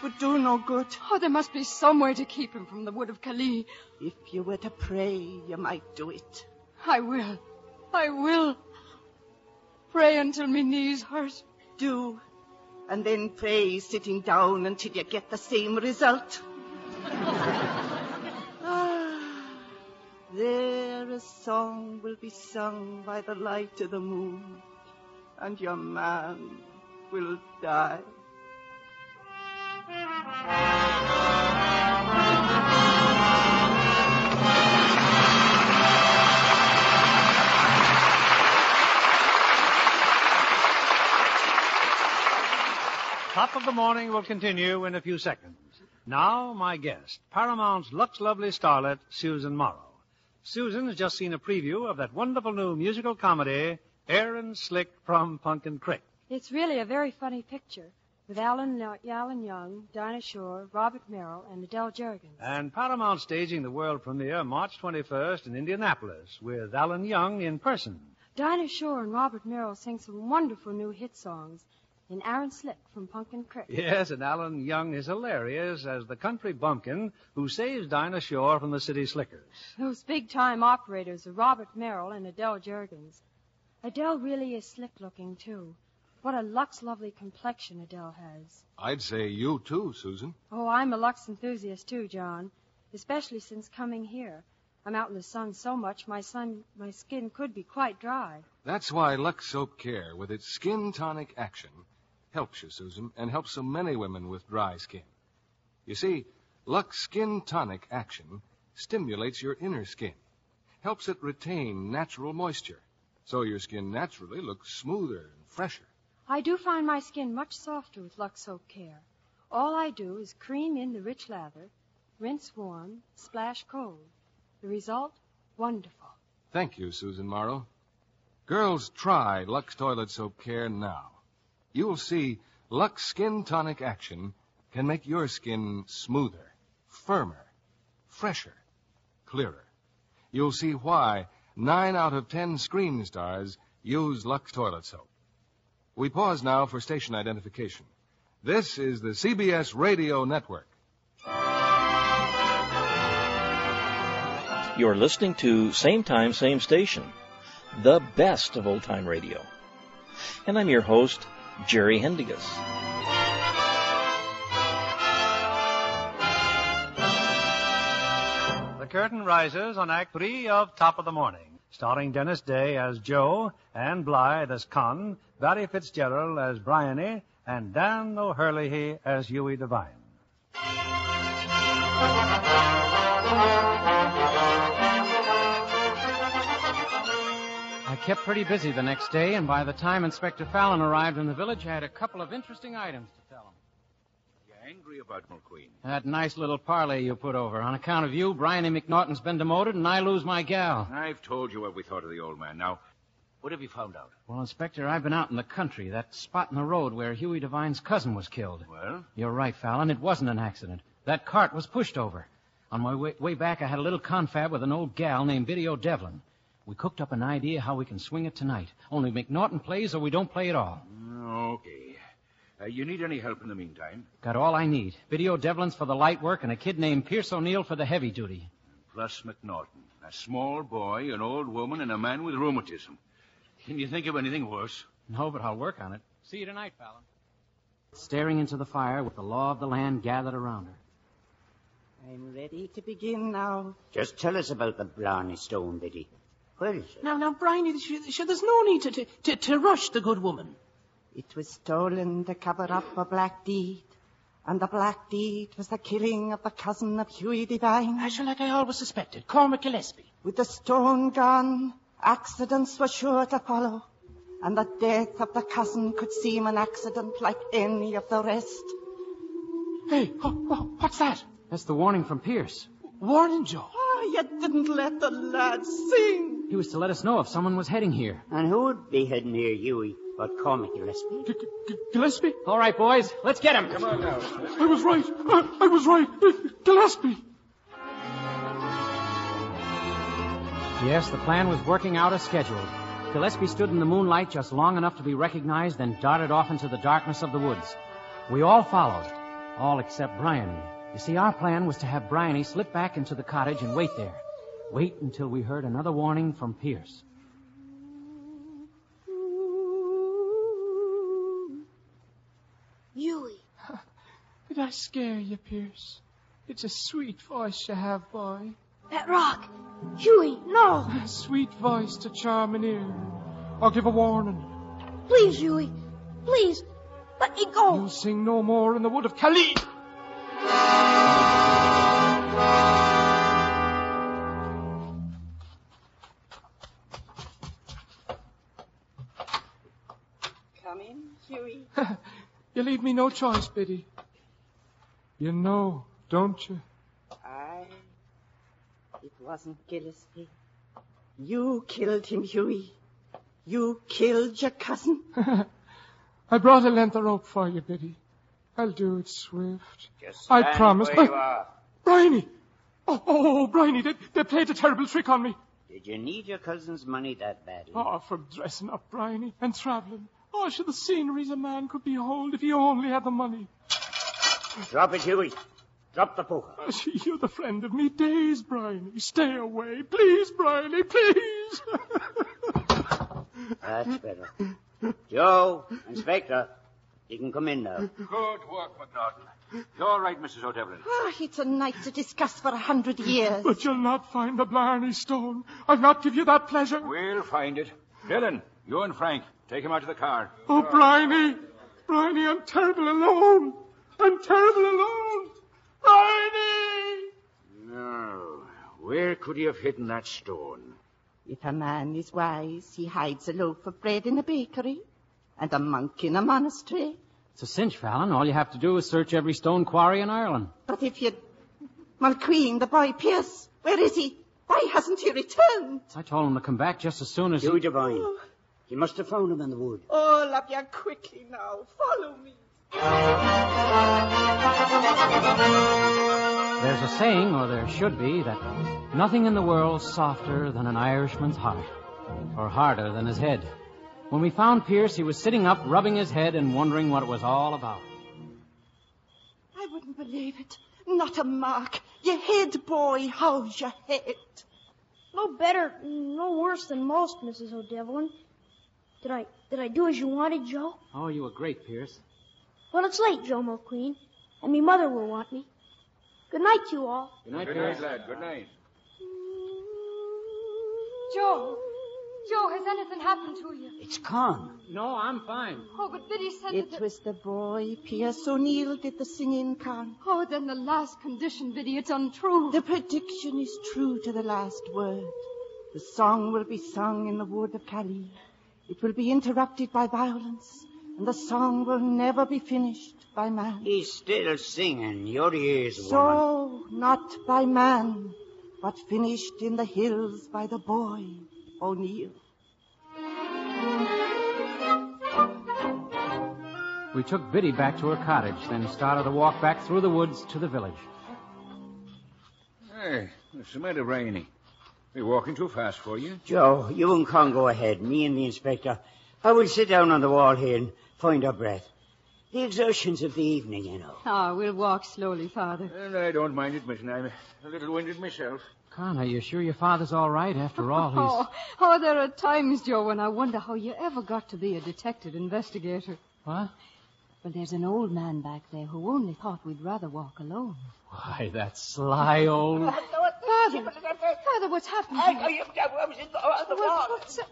Would do no good. Oh, there must be some way to keep him from the wood of Cali. If you were to pray, you might do it. I will. I will. Pray until my knees hurt. Do. And then pray sitting down until you get the same result. There a song will be sung by the light of the moon, and your man will die. Top of the morning will continue in a few seconds. Now, my guest, Paramount's Lux Lovely starlet, Susan Morrow. Susan has just seen a preview of that wonderful new musical comedy, Aaron Slick from Pumpkin Creek. It's really a very funny picture with Alan, Alan Young, Dinah Shore, Robert Merrill, and Adele Jurgens. And Paramount staging the world premiere March 21st in Indianapolis with Alan Young in person. Dinah Shore and Robert Merrill sing some wonderful new hit songs in Aaron Slick from Pumpkin Creek. Yes, and Alan Young is hilarious as the country bumpkin who saves Dinah Shore from the city slickers. Those big time operators are Robert Merrill and Adele Jurgens. Adele really is slick looking, too. What a Lux lovely complexion Adele has. I'd say you too, Susan. Oh, I'm a Lux enthusiast too, John. Especially since coming here. I'm out in the sun so much my sun my skin could be quite dry. That's why Lux Soap Care, with its skin tonic action, helps you, Susan, and helps so many women with dry skin. You see, Lux Skin Tonic Action stimulates your inner skin, helps it retain natural moisture, so your skin naturally looks smoother and fresher. I do find my skin much softer with Lux Soap Care. All I do is cream in the rich lather, rinse warm, splash cold. The result? Wonderful. Thank you, Susan Morrow. Girls, try Lux Toilet Soap Care now. You'll see Lux Skin Tonic Action can make your skin smoother, firmer, fresher, clearer. You'll see why nine out of ten screen stars use Lux Toilet Soap. We pause now for station identification. This is the CBS Radio Network. You're listening to Same Time, Same Station, the best of old time radio. And I'm your host, Jerry Haendiges. The curtain rises on Act Three of Top of the Morning, starring Dennis Day as Joe, Ann Blyth as Con, Barry Fitzgerald as Bryony, and Dan O'Herlihy as Huey Devine. I kept pretty busy the next day, and by the time Inspector Fallon arrived in the village, I had a couple of interesting items to tell him. You're angry about Mulqueen. That nice little parley you put over. On account of you, Bryony McNaughton's been demoted, and I lose my gal. I've told you what we thought of the old man. Now, what have you found out? Well, Inspector, I've been out in the country, that spot in the road where Huey Devine's cousin was killed. Well? You're right, Fallon. It wasn't an accident. That cart was pushed over. On my way, way back, I had a little confab with an old gal named Biddy O'Devlin. We cooked up an idea how we can swing it tonight. Only McNaughton plays or we don't play at all. Okay. Uh, you need any help in the meantime? Got all I need. Biddy O'Devlin's for the light work and a kid named Pierce O'Neill for the heavy duty. Plus McNaughton. A small boy, an old woman, and a man with rheumatism. Can you think of anything worse? No, but I'll work on it. See you tonight, Fallon. Staring into the fire with the law of the land gathered around her. I'm ready to begin now. Just tell us about the Blarney Stone, Biddy. Where is it? Now, now, Bryony, sh- sh- there's no need to, to, to, to rush the good woman. It was stolen to cover up a black deed. And the black deed was the killing of the cousin of Huey Devine. I shall like I always suspected, Cormac Gillespie. With the stone gone, accidents were sure to follow. And the death of the cousin could seem an accident like any of the rest. Hey, what's that? That's the warning from Pierce. Warning, Joe. Oh, you didn't let the lad sing. He was to let us know if someone was heading here. And who would be heading here, Huey but Cormac Gillespie? Gillespie? All right, boys, let's get him. Come on now. I was right. I, I was right. Gillespie. Yes, the plan was working out as scheduled. Gillespie stood in the moonlight just long enough to be recognized, then darted off into the darkness of the woods. We all followed, all except Bryony. You see, our plan was to have Bryony slip back into the cottage and wait there. Wait until we heard another warning from Pierce. Huey. Did I scare you, Pierce? It's a sweet voice you have, boy. That rock. Huey, no. A sweet voice to charm an ear. I'll give a warning. Please, Huey. Please. Let me go. You'll sing no more in the wood of Cali. you leave me no choice, Biddy. You know, don't you? I. It wasn't Gillespie. You killed him, Huey. You killed your cousin. I brought a length of rope for you, Biddy. I'll do it swift. Just I promise. where you are. Bryony! Oh, oh, oh, Bryony, they, they played a terrible trick on me. Did you need your cousin's money that badly? Oh, for dressing up, Bryony, and travelling. Oh, should the sceneries a man could behold if he only had the money. Drop it, Huey. Drop the poker. Oh, see, you're the friend of me days, Bryony. Stay away. Please, Bryony, please. That's better. Joe, Inspector, you can come in now. Good work, McNaughton. You're all right, Mrs. O'Devlin. Ah, it's a night to discuss for a hundred years. but you'll not find the Blarney Stone. I'll not give you that pleasure. We'll find it. Dylan, you and Frank, take him out to the car. Oh, Bryony. Bryony, I'm terrible alone. I'm terrible alone. Bryony! No. Where could he have hidden that stone? If a man is wise, he hides a loaf of bread in a bakery and a monk in a monastery. It's a cinch, Fallon. All you have to do is search every stone quarry in Ireland. But if you... Mulqueen, the boy Pierce, where is he? Why hasn't he returned? I told him to come back just as soon as Huey he... Devine. Oh. You must have found him in the wood. Oh, love you quickly now. Follow me. There's a saying, or there should be, that nothing in the world's softer than an Irishman's heart, or harder than his head. When we found Pierce, he was sitting up, rubbing his head and wondering what it was all about. I wouldn't believe it. Not a mark. Your head, boy. How's your head? No better, no worse than most, Mrs. O'Devlin. Did I, did I do as you wanted, Joe? Oh, you were great, Pierce. Well, it's late, Joe Mulqueen, and me mother will want me. Good night, to you all. Good night, Good Pierce. night, lad. Good night. Joe, Joe, has anything happened to you? It's Con. No, I'm fine. Oh, but Biddy said It that... was the boy, Pierce O'Neill, did the singing, Con. Oh, then the last condition, Biddy, it's untrue. The prediction is true to the last word. The song will be sung in the wood of Cali. It will be interrupted by violence, and the song will never be finished by man. He's still singing. Your ears, woman. So, not by man, but finished in the hills by the boy, O'Neill. We took Biddy back to her cottage, then started to walk back through the woods to the village. Hey, what's the matter, Rainey? You're walking too fast for you. Joe, you and Con go ahead. Me and the inspector. I will sit down on the wall here and find our breath. The exertions of the evening, you know. Ah, we'll walk slowly, Father. And I don't mind admitting I'm a little winded myself. Con, are you sure your father's all right? After all, he's... Oh, oh, there are times, Joe, when I wonder how you ever got to be a detective investigator. What? Well, there's an old man back there who only thought we'd rather walk alone. Why, that sly old... Father, Father, what's happened? I, I, I was in the, on the wall. What's that?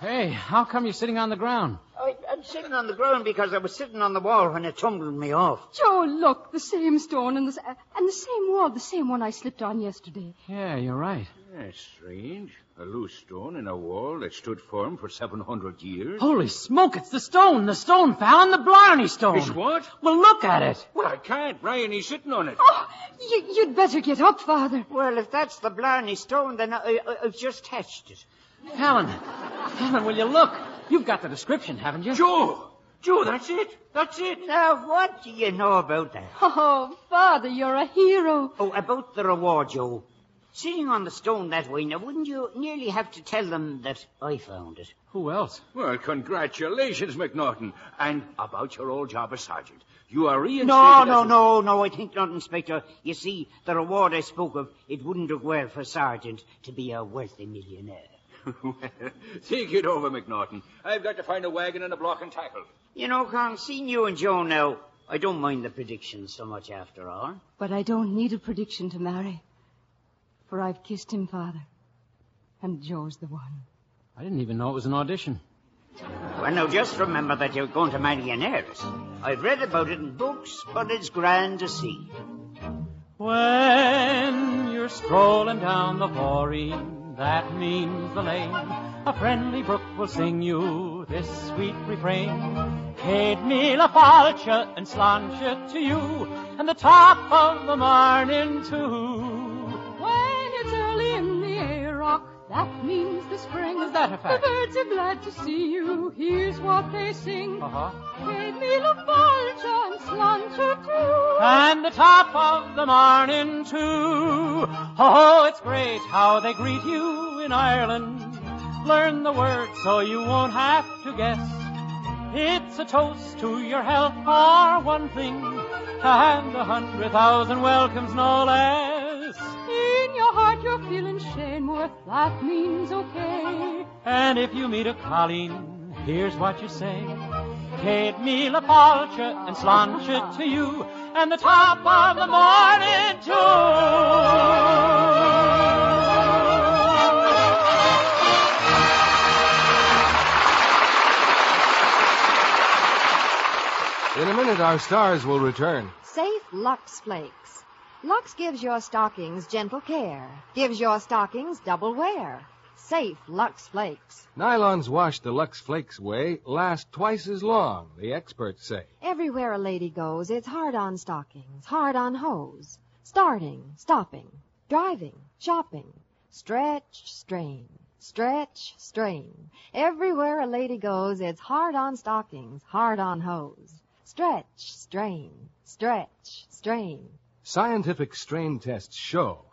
Hey, how come you're sitting on the ground? I, I'm sitting on the ground because I was sitting on the wall when it tumbled me off. Joe, look, the same stone and the, s- and the same wall, the same one I slipped on yesterday. Yeah, you're right. That's strange. A loose stone in a wall that stood firm for 700 years. Holy smoke, it's the stone! The stone, Fallon, the Blarney stone! It's what? Well, look at it! Well, I can't. Brian, he's sitting on it. Oh, you, you'd better get up, Father. Well, if that's the Blarney stone, then I, I, I've just touched it. Fallon, Fallon, will you look? You've got the description, haven't you? Joe! Joe, that's it. That's it. Now, what do you know about that? Oh, Father, you're a hero. Oh, about the reward, Joe. Sitting on the stone that way, now wouldn't you nearly have to tell them that I found it? Who else? Well, congratulations, McNaughton. And about your old job as sergeant. You are reinstated No, no, a- no, no, I think not, Inspector. You see, the reward I spoke of, it wouldn't look well for Sergeant to be a wealthy millionaire. Think it over, McNaughton. I've got to find a wagon and a block and tackle. You know, Con, seeing you and Joe now, I don't mind the predictions so much after all. But I don't need a prediction to marry. For I've kissed him, Father. And Joe's the one. I didn't even know it was an audition. Well, now, just remember that you're going to marry an heiress. I've read about it in books, but it's grand to see. When you're strolling down the boreen, that means the lane, a friendly brook will sing you this sweet refrain. Cade me la falcha and slancha to you, and the top of the morning too. That means the spring. Is that a fact? The birds are glad to see you. Here's what they sing. Uh-huh. Cade me la falcha and slancha too. And the top of the morning too. Oh, it's great how they greet you in Ireland. Learn the words so you won't have to guess. It's a toast to your health for one thing, and a hundred thousand welcomes no less. In your heart you're feeling Shaneworth. That means okay. And if you meet a Colleen, here's what you say. Kate me la falcha and slancha to you, and the top of the morning too. In a minute, our stars will return. Safe Lux Flakes. Lux gives your stockings gentle care, gives your stockings double wear. Safe Lux Flakes. Nylons washed the Lux Flakes way last twice as long, the experts say. Everywhere a lady goes, it's hard on stockings, hard on hose. Starting, stopping, driving, shopping. Stretch, strain, stretch, strain. Everywhere a lady goes, it's hard on stockings, hard on hose. Stretch, strain, stretch, strain. Scientific strain tests show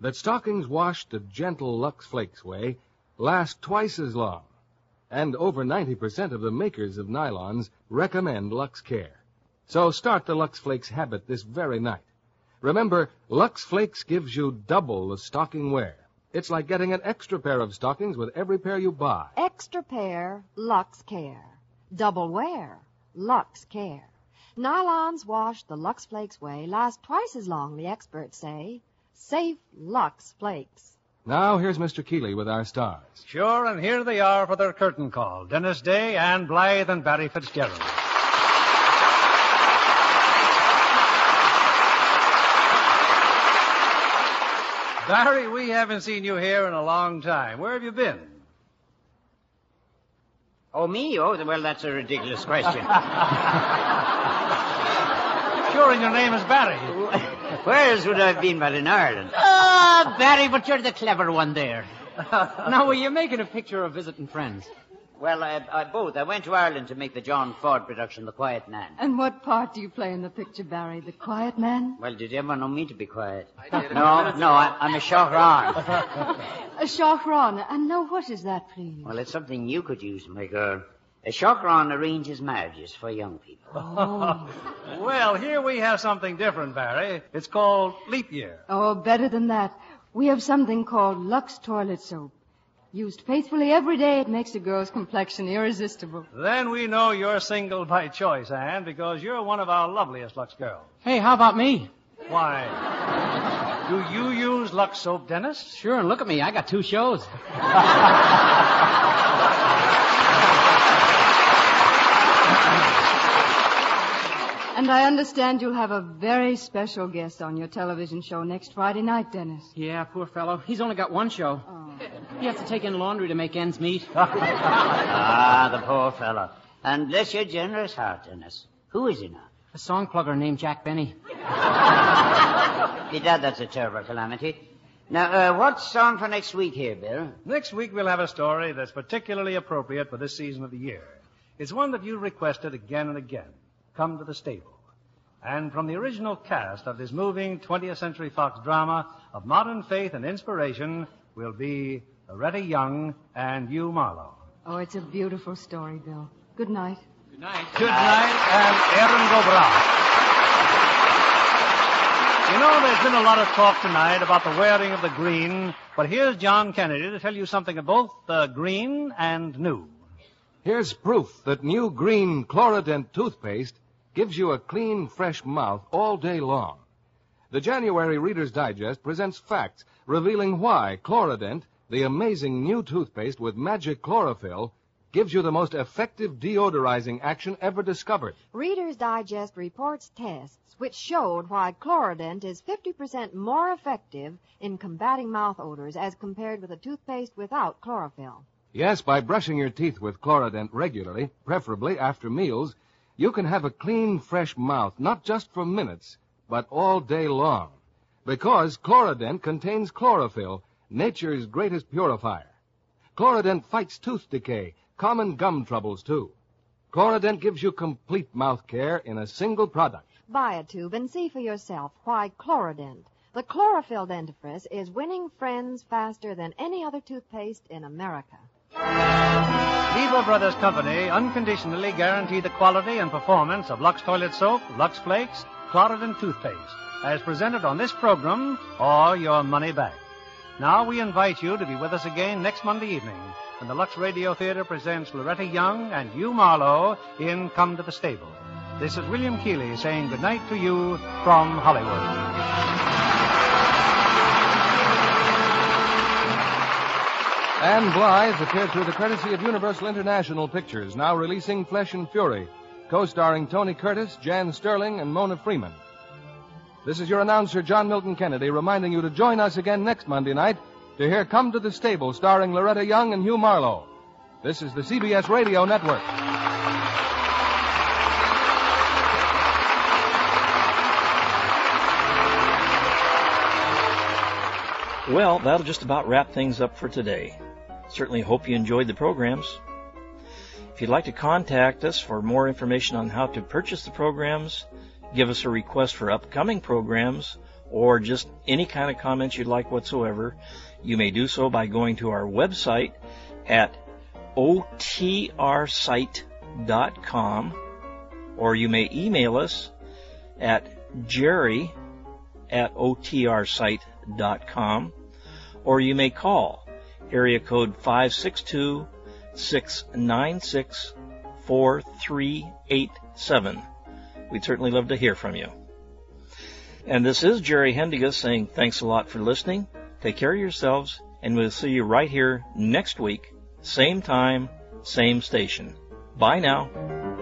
that stockings washed the gentle Lux Flakes way last twice as long. And over 90% of the makers of nylons recommend Lux Care. So start the Lux Flakes habit this very night. Remember, Lux Flakes gives you double the stocking wear. It's like getting an extra pair of stockings with every pair you buy. Extra pair, Lux Care. Double wear, Lux Care. Nylons washed the Lux Flakes way last twice as long, the experts say. Safe Lux Flakes. Now, here's Mr. Keighley with our stars. Sure, and here they are for their curtain call Dennis Day, Ann Blyth, and Barry Fitzgerald. Barry, we haven't seen you here in a long time. Where have you been? Oh, me? Oh, well, that's a ridiculous question. sure, and your name is Barry. Where else would I have been but in Ireland? Ah, Barry, but you're the clever one there. now, were you making a picture of visiting friends? Well, I, I both. I went to Ireland to make the John Ford production, The Quiet Man. And what part do you play in the picture, Barry? The quiet man? Well, did you ever know me to be quiet? No, no, I, I'm a chauffeur. a chauffeur. And now what is that, please? Well, it's something you could use, my girl. A chauffeur arranges marriages for young people. Oh. well, here we have something different, Barry. It's called leap year. Oh, better than that. We have something called Lux toilet soap. Used faithfully every day, it makes a girl's complexion irresistible. Then we know you're single by choice, Ann, because you're one of our loveliest Lux girls. Hey, how about me? Why? Do you use Lux soap, Dennis? Sure, and look at me. I got two shows. And I understand you'll have a very special guest on your television show next Friday night, Dennis. Yeah, poor fellow. He's only got one show. Oh. He has to take in laundry to make ends meet. ah, the poor fellow. And bless your generous heart, Dennis. Who is he now? A song plugger named Jack Benny. Bedad, that's a terrible calamity. Now, uh, what's on for next week here, Bill? Next week we'll have a story that's particularly appropriate for this season of the year. It's one that you requested again and again. Come to the Stable. And from the original cast of this moving 20th Century Fox drama of modern faith and inspiration will be Loretta Young and Hugh Marlowe. Oh, it's a beautiful story, Bill. Good night. Good night. Good night, and Erin go bragh. You know, there's been a lot of talk tonight about the wearing of the green, but here's John Kennedy to tell you something of both uh, green and new. Here's proof that new green Chlorodent toothpaste gives you a clean, fresh mouth all day long. The January Reader's Digest presents facts revealing why Chlorodent, the amazing new toothpaste with magic chlorophyll, gives you the most effective deodorizing action ever discovered. Reader's Digest reports tests which showed why Chlorodent is 50% more effective in combating mouth odors as compared with a toothpaste without chlorophyll. Yes, by brushing your teeth with Chlorodent regularly, preferably after meals, you can have a clean, fresh mouth, not just for minutes, but all day long. Because Chlorodent contains chlorophyll, nature's greatest purifier. Chlorodent fights tooth decay, common gum troubles, too. Chlorodent gives you complete mouth care in a single product. Buy a tube and see for yourself why Chlorodent, the chlorophyll dentifrice, is winning friends faster than any other toothpaste in America. Lever Brothers Company unconditionally guarantee the quality and performance of Lux Toilet Soap, Lux Flakes, Chlorodent Toothpaste, as presented on this program, or your money back. Now we invite you to be with us again next Monday evening when the Lux Radio Theater presents Loretta Young and Hugh Marlowe in Come to the Stable. This is William Keighley saying goodnight to you from Hollywood. Ann Blyth appeared through the courtesy of Universal International Pictures, now releasing Flesh and Fury, co-starring Tony Curtis, Jan Sterling, and Mona Freeman. This is your announcer, John Milton Kennedy, reminding you to join us again next Monday night to hear Come to the Stable, starring Loretta Young and Hugh Marlowe. This is the CBS Radio Network. Well, that'll just about wrap things up for today. Certainly hope you enjoyed the programs. If you'd like to contact us for more information on how to purchase the programs, give us a request for upcoming programs, or just any kind of comments you'd like whatsoever, you may do so by going to our website at otrsite.com, or you may email us at jerry at otrsite.com, or you may call area code 562 696 4387. We'd certainly love to hear from you. And this is Jerry Haendiges saying thanks a lot for listening. Take care of yourselves and we'll see you right here next week, same time, same station. Bye now.